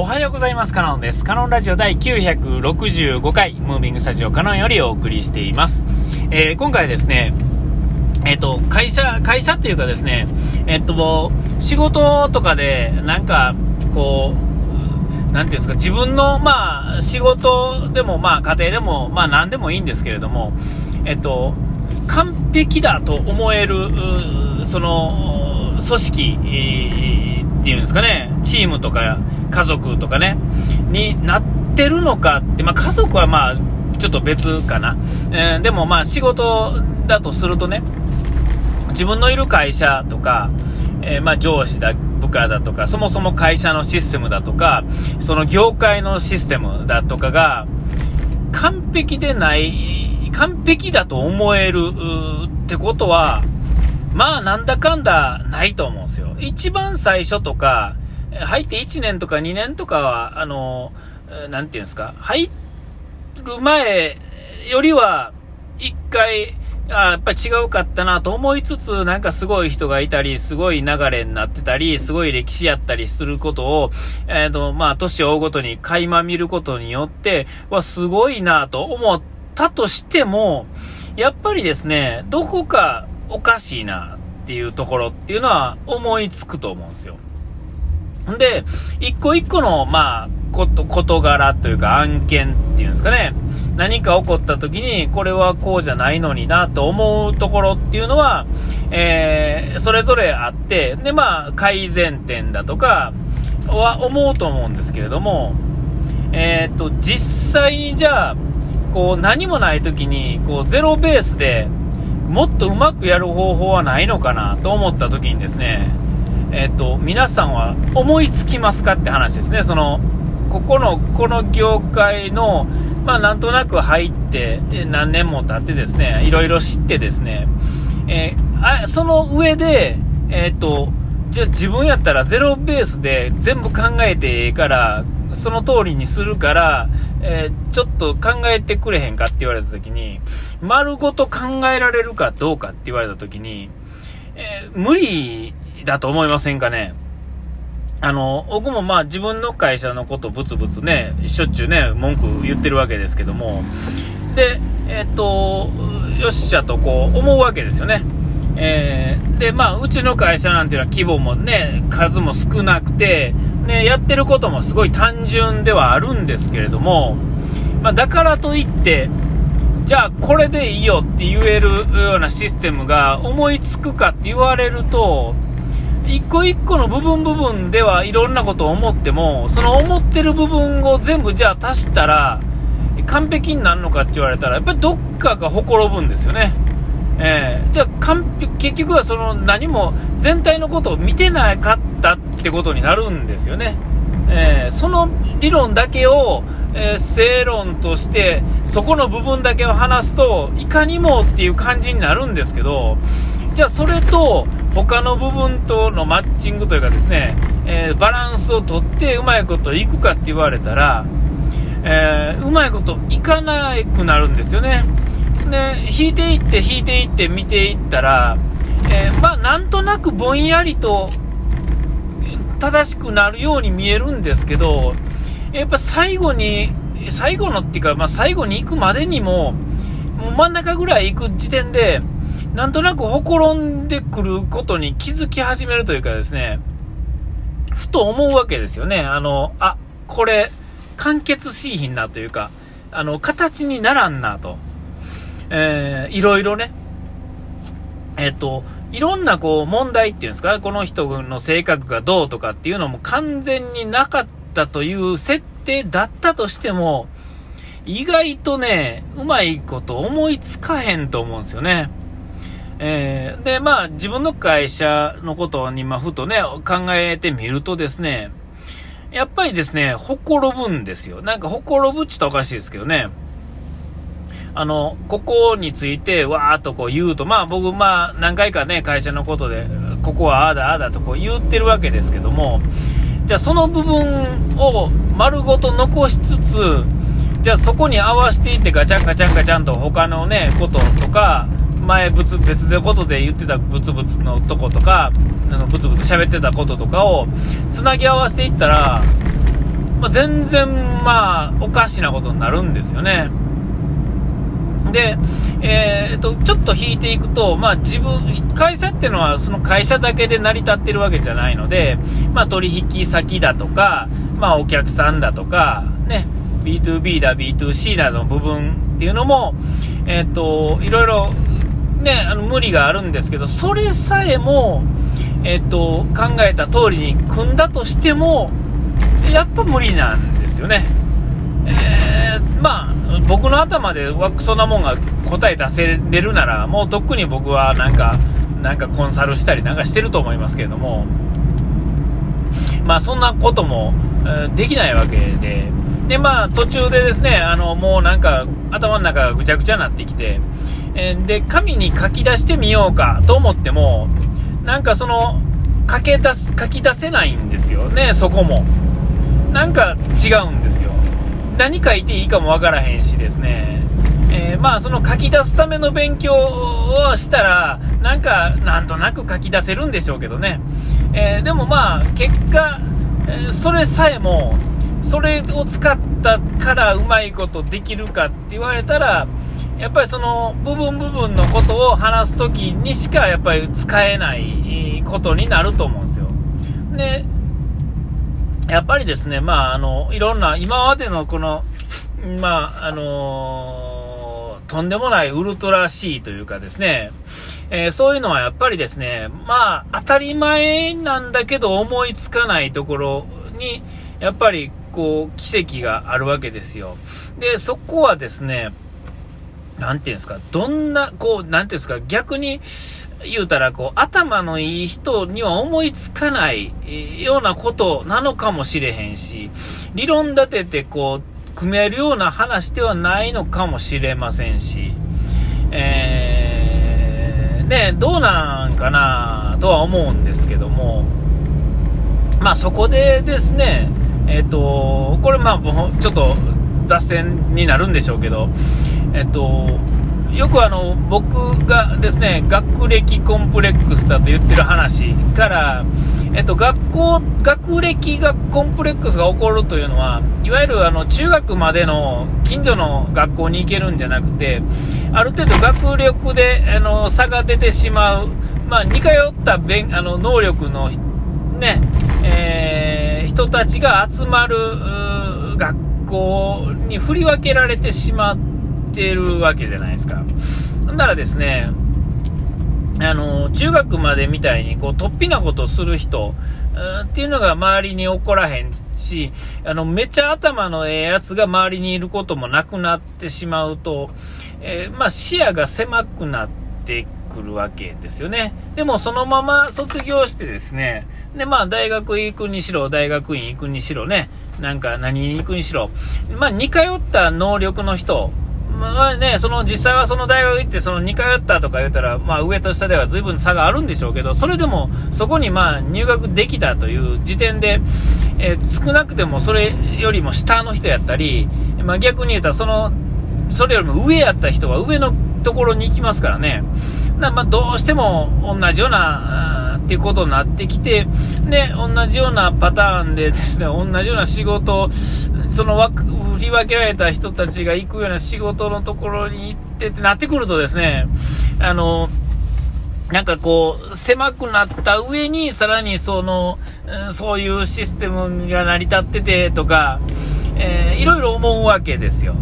おはようございます。カノンです。カノンラジオ第965回、ムービングスタジオカノンよりお送りしています。えー、今回ですね、えっ、ー、と、会社、会社っていうかですね、えっ、ー、と、仕事とかで、なんか、こう、なんていうんですか、自分の、まあ、仕事でも、まあ、家庭でも、まあ、何でもいいんですけれども、えっと、完璧だと思える、その、組織、っていうんですかね、チームとか家族とかね、になってるのかって、まあ、家族はまあ、ちょっと別かな。えー、でもまあ仕事だとするとね、自分のいる会社とか、えー、まあ上司だ、部下だとか、そもそも会社のシステムだとか、その業界のシステムだとかが、完璧でない、完璧だと思えるってことは、まあなんだかんだないと思うんですよ。一番最初とか、入って1年とか2年とかは、あの、なんていうんですか、入る前よりは、一回、あやっぱり違うかったなと思いつつ、なんかすごい人がいたり、すごい流れになってたり、すごい歴史やったりすることを、えっ、ー、と、まあ、年を追うごとに垣間見ることによって、はすごいなと思ったとしても、やっぱりですね、どこかおかしいなっていうところっていうのは思いつくと思うんですよ。で、一個一個の、まあ、こと、事柄というか案件っていうんですかね。何か起こった時に、これはこうじゃないのになと思うところっていうのは、えー、それぞれあって、で、まあ、改善点だとかは思うと思うんですけれども、えー、っと、実際にじゃあ、こう、何もない時に、こう、ゼロベースで、もっとうまくやる方法はないのかなと思った時にですね、えっ、と、皆さんは思いつきますかって話ですね。その、ここの、この業界の、まあなんとなく入って何年も経ってですね、いろいろ知ってですね、えー、あその上で、えっ、と、じゃあ自分やったらゼロベースで全部考えてええから、その通りにするから、えー、ちょっと考えてくれへんかって言われた時に、丸ごと考えられるかどうかって言われた時に、えー、無理だと思いませんかね？あの、僕もまあ自分の会社のことブツブツね、しょっちゅうね、文句言ってるわけですけども、で、えっ、と、よっしゃとこう思うわけですよね。えー、で、まあ、うちの会社なんていうのは規模もね、数も少なくて、ね、やってることもすごい単純ではあるんですけれども、まあ、だからといって、じゃあこれでいいよって言えるようなシステムが思いつくかって言われると、一個一個の部分部分ではいろんなことを思っても、その思ってる部分を全部じゃあ足したら、完璧になるのかって言われたら、やっぱりどっかがほころぶんですよね。えー、じゃあ完璧、結局はその何も全体のことを見てなかったってことになるんですよね。えー、その理論だけを、えー、正論としてそこの部分だけを話すといかにもっていう感じになるんですけどじゃあそれと他の部分とのマッチングというかですね、えー、バランスをとってうまいこといくかって言われたら、えうまいこといかなくなるんですよね。で、引いていって引いていって見ていったら、えー、まあ、なんとなくぼんやりと正しくなるように見えるんですけど、やっぱ最後に、最後のっていうか、まあ、最後に行くまでにも、もう真ん中ぐらい行く時点で、なんとなくほころんでくることに気づき始めるというかですね、ふと思うわけですよね。あの、あ、これ、完結しいひんなというか、あの、形にならんなと。えー、いろいろね、えっ、と、いろんなこう問題っていうんですか、この人の性格がどうとかっていうのも完全になかったという設定だったとしても、意外とね、うまいこと思いつかへんと思うんですよね。えー、で、まあ、自分の会社のことに、まあ、ふとね、考えてみるとですね、やっぱりですね、ほころぶんですよ。なんか、ほころぶっちゃおかしいですけどね。あの、ここについてわーっとこう言うと、まあ僕、まあ何回かね、会社のことで、ここはああだああだとこう言ってるわけですけども、じゃあその部分を丸ごと残しつつ、じゃあそこに合わせていってガチャンガチャンガチャンと他のね、こととか、前別別でことで言ってたブツブツのとことか、あのブツブツ喋ってたこととかをつなぎ合わせていったら、まあ、全然、まあ、おかしなことになるんですよね。で、えーと、ちょっと引いていくと、まあ、自分会社っていうのはその会社だけで成り立ってるわけじゃないので、まあ、取引先だとか、まあ、お客さんだとか、ね、B2B だ、B2C だの部分っていうのも、えーと、いろいろ、ね、あの無理があるんですけど、それさえも、えーと考えた通りに組んだとしても、やっぱ無理なんですよね。えー、まあ、僕の頭でそんなもんが答え出せれるなら、もうとっくに僕はなんか、なんかコンサルしたりなんかしてると思いますけれども、まあそんなことも、できないわけで、で、まあ途中でですね、あの、もうなんか頭の中がぐちゃぐちゃになってきて、えー、で、紙に書き出してみようかと思っても、なんかその、書け出す、書き出せないんですよね、そこも。なんか違うんです。何書いていいかもわからへんしですね。えー、まあその書き出すための勉強をしたら、なんかなんとなく書き出せるんでしょうけどね。えー、でもまあ結果、え、それさえも、それを使ったからうまいことできるかって言われたら、やっぱりその部分部分のことを話すときにしかやっぱり使えないことになると思うんですよ。で、やっぱりですね、まあ、あの、いろんな、今までのこの、まあ、あの、とんでもないウルトラ C というかですね、えー、そういうのはやっぱりですね、まあ、当たり前なんだけど思いつかないところに、やっぱり、こう、奇跡があるわけですよ。で、そこはですね、なんていうんですか、どんな、こう、なんていうんですか、逆に、言うたら、こう、頭のいい人には思いつかないようなことなのかもしれへんし、理論立てて、こう、組めるような話ではないのかもしれませんし、えー、ね、どうなんかなとは思うんですけども、まあそこでですね、えっ、ー、と、これまあ、ちょっと脱線になるんでしょうけど、えっ、ー、と、よくあの僕がですね学歴コンプレックスだと言ってる話から、えっと、学校学歴がコンプレックスが起こるというのはいわゆるあの中学までの近所の学校に行けるんじゃなくてある程度学力であの差が出てしまう、まあ、似通った勉あの能力の、ねえー、人たちが集まる学校に振り分けられてしまっててるわけじゃないですか。だからですね、あの、中学までみたいに、こう、突飛なことする人、っていうのが周りに起こらへんし、あの、めちゃ頭のええやつが周りにいることもなくなってしまうと、えー、まあ、視野が狭くなってくるわけですよね。でも、そのまま卒業してですね、で、まあ、大学行くにしろ、大学院行くにしろね、なんか何に行くにしろ、まあ、似通った能力の人、まあね、その実際はその大学行ってその2通ったとか言ったら、まあ上と下では随分差があるんでしょうけど、それでもそこにまあ入学できたという時点で、えー、少なくてもそれよりも下の人やったり、まあ逆に言うたらその、それよりも上やった人は上のところに行きますからね。まあどうしても同じような、っていうことになってきて、で、同じようなパターンでですね、同じような仕事、その枠振り分けられた人たちが行くような仕事のところに行ってってなってくるとですね、あの、なんかこう、狭くなった上に、さらにその、そういうシステムが成り立っててとか、えー、いろいろ思うわけですよ。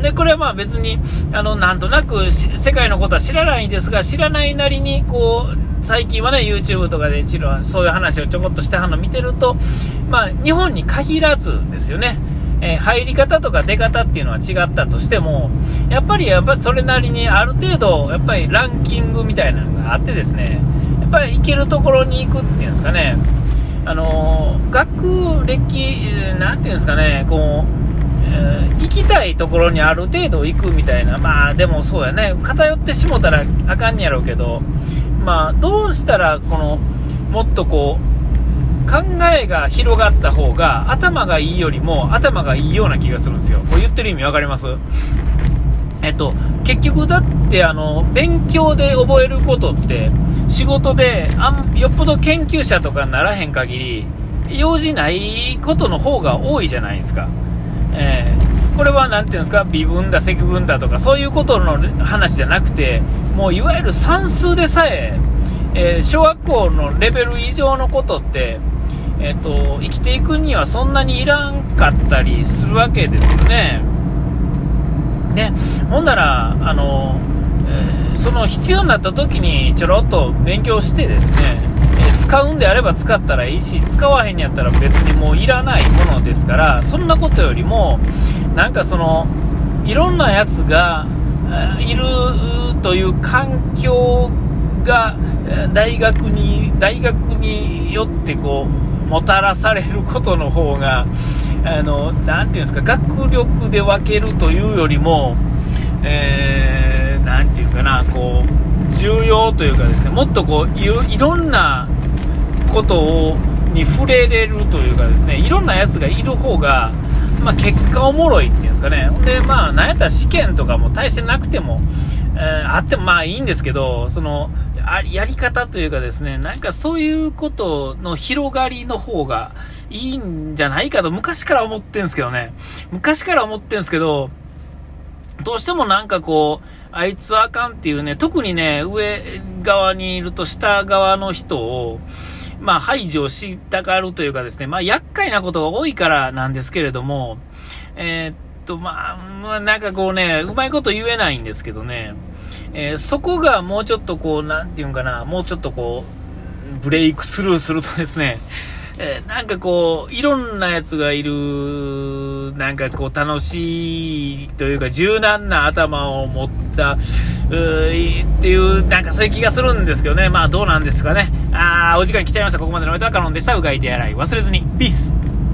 で、これはまあ別に、あの、なんとなく世界のことは知らないんですが、知らないなりに、こう、最近はね、YouTube とかで一度そういう話をちょこっとしたの見てると、まあ、日本に限らずですよね。えー、入り方とか出方っていうのは違ったとしても、やっぱりやっぱそれなりにある程度、やっぱりランキングみたいなのがあってですね、やっぱり行けるところに行くっていうんですかね、あの、学歴、なんていうんですかね、こう、え、行きたいところにある程度行くみたいな、まあでもそうやね、偏ってしもたらあかんやろうけど、まあどうしたらこの、もっとこう、考えが広がった方が頭がいいよりも頭がいいような気がするんですよ。これ言ってる意味分かります？えっと、結局だってあの勉強で覚えることって仕事であんよっぽど研究者とかにならへん限り用事ないことの方が多いじゃないですか。えー、これは何ていうんですか、微分だ、積分だとか、そういうことの話じゃなくて、もういわゆる算数でさえ、えー、小学校のレベル以上のことって、えーと、生きていくにはそんなにいらんかったりするわけですよね。ね、ほんなら、あの、えー、その必要になった時にちょろっと勉強してですね、使うんであれば使ったらいいし、使わへんやったら別にもういらないものですから、そんなことよりも、なんかその、いろんなやつがいるという環境が大学に、大学によってこう、もたらされることの方が、あの、なていうんですか、学力で分けるというよりも、えー、ていうかな、こう、重要というかですね、もっとこういろんなことをに触れれるというかですね、いろんなやつがいる方が、まあ、結果おもろいっていうんですかね。で、まあ、なんやったら試験とかも大してなくても、えー、あってもまあいいんですけど、その、やり方というかですね、なんかそういうことの広がりの方がいいんじゃないかと昔から思ってんですけどね。昔から思ってんですけど、どうしてもなんかこう、あいつあかんっていうね、特にね、上側にいると下側の人を、まあ排除したがるというかですね、まあ厄介なことが多いからなんですけれども、えー、っと、まあ、まあなんかこうね、うまいこと言えないんですけどね、えー、そこがもうちょっとこう、なんていうんかな、もうちょっとこう、ブレイクスルーするとですね、えー、なんかこう、いろんなやつがいる、なんかこう、楽しいというか、柔軟な頭を持った、うっていう、なんかそういう気がするんですけどね。まあ、どうなんですかね。あー、お時間来ちゃいました。ここまでのおいとはカノンでした。うがい手洗い忘れずに。ピース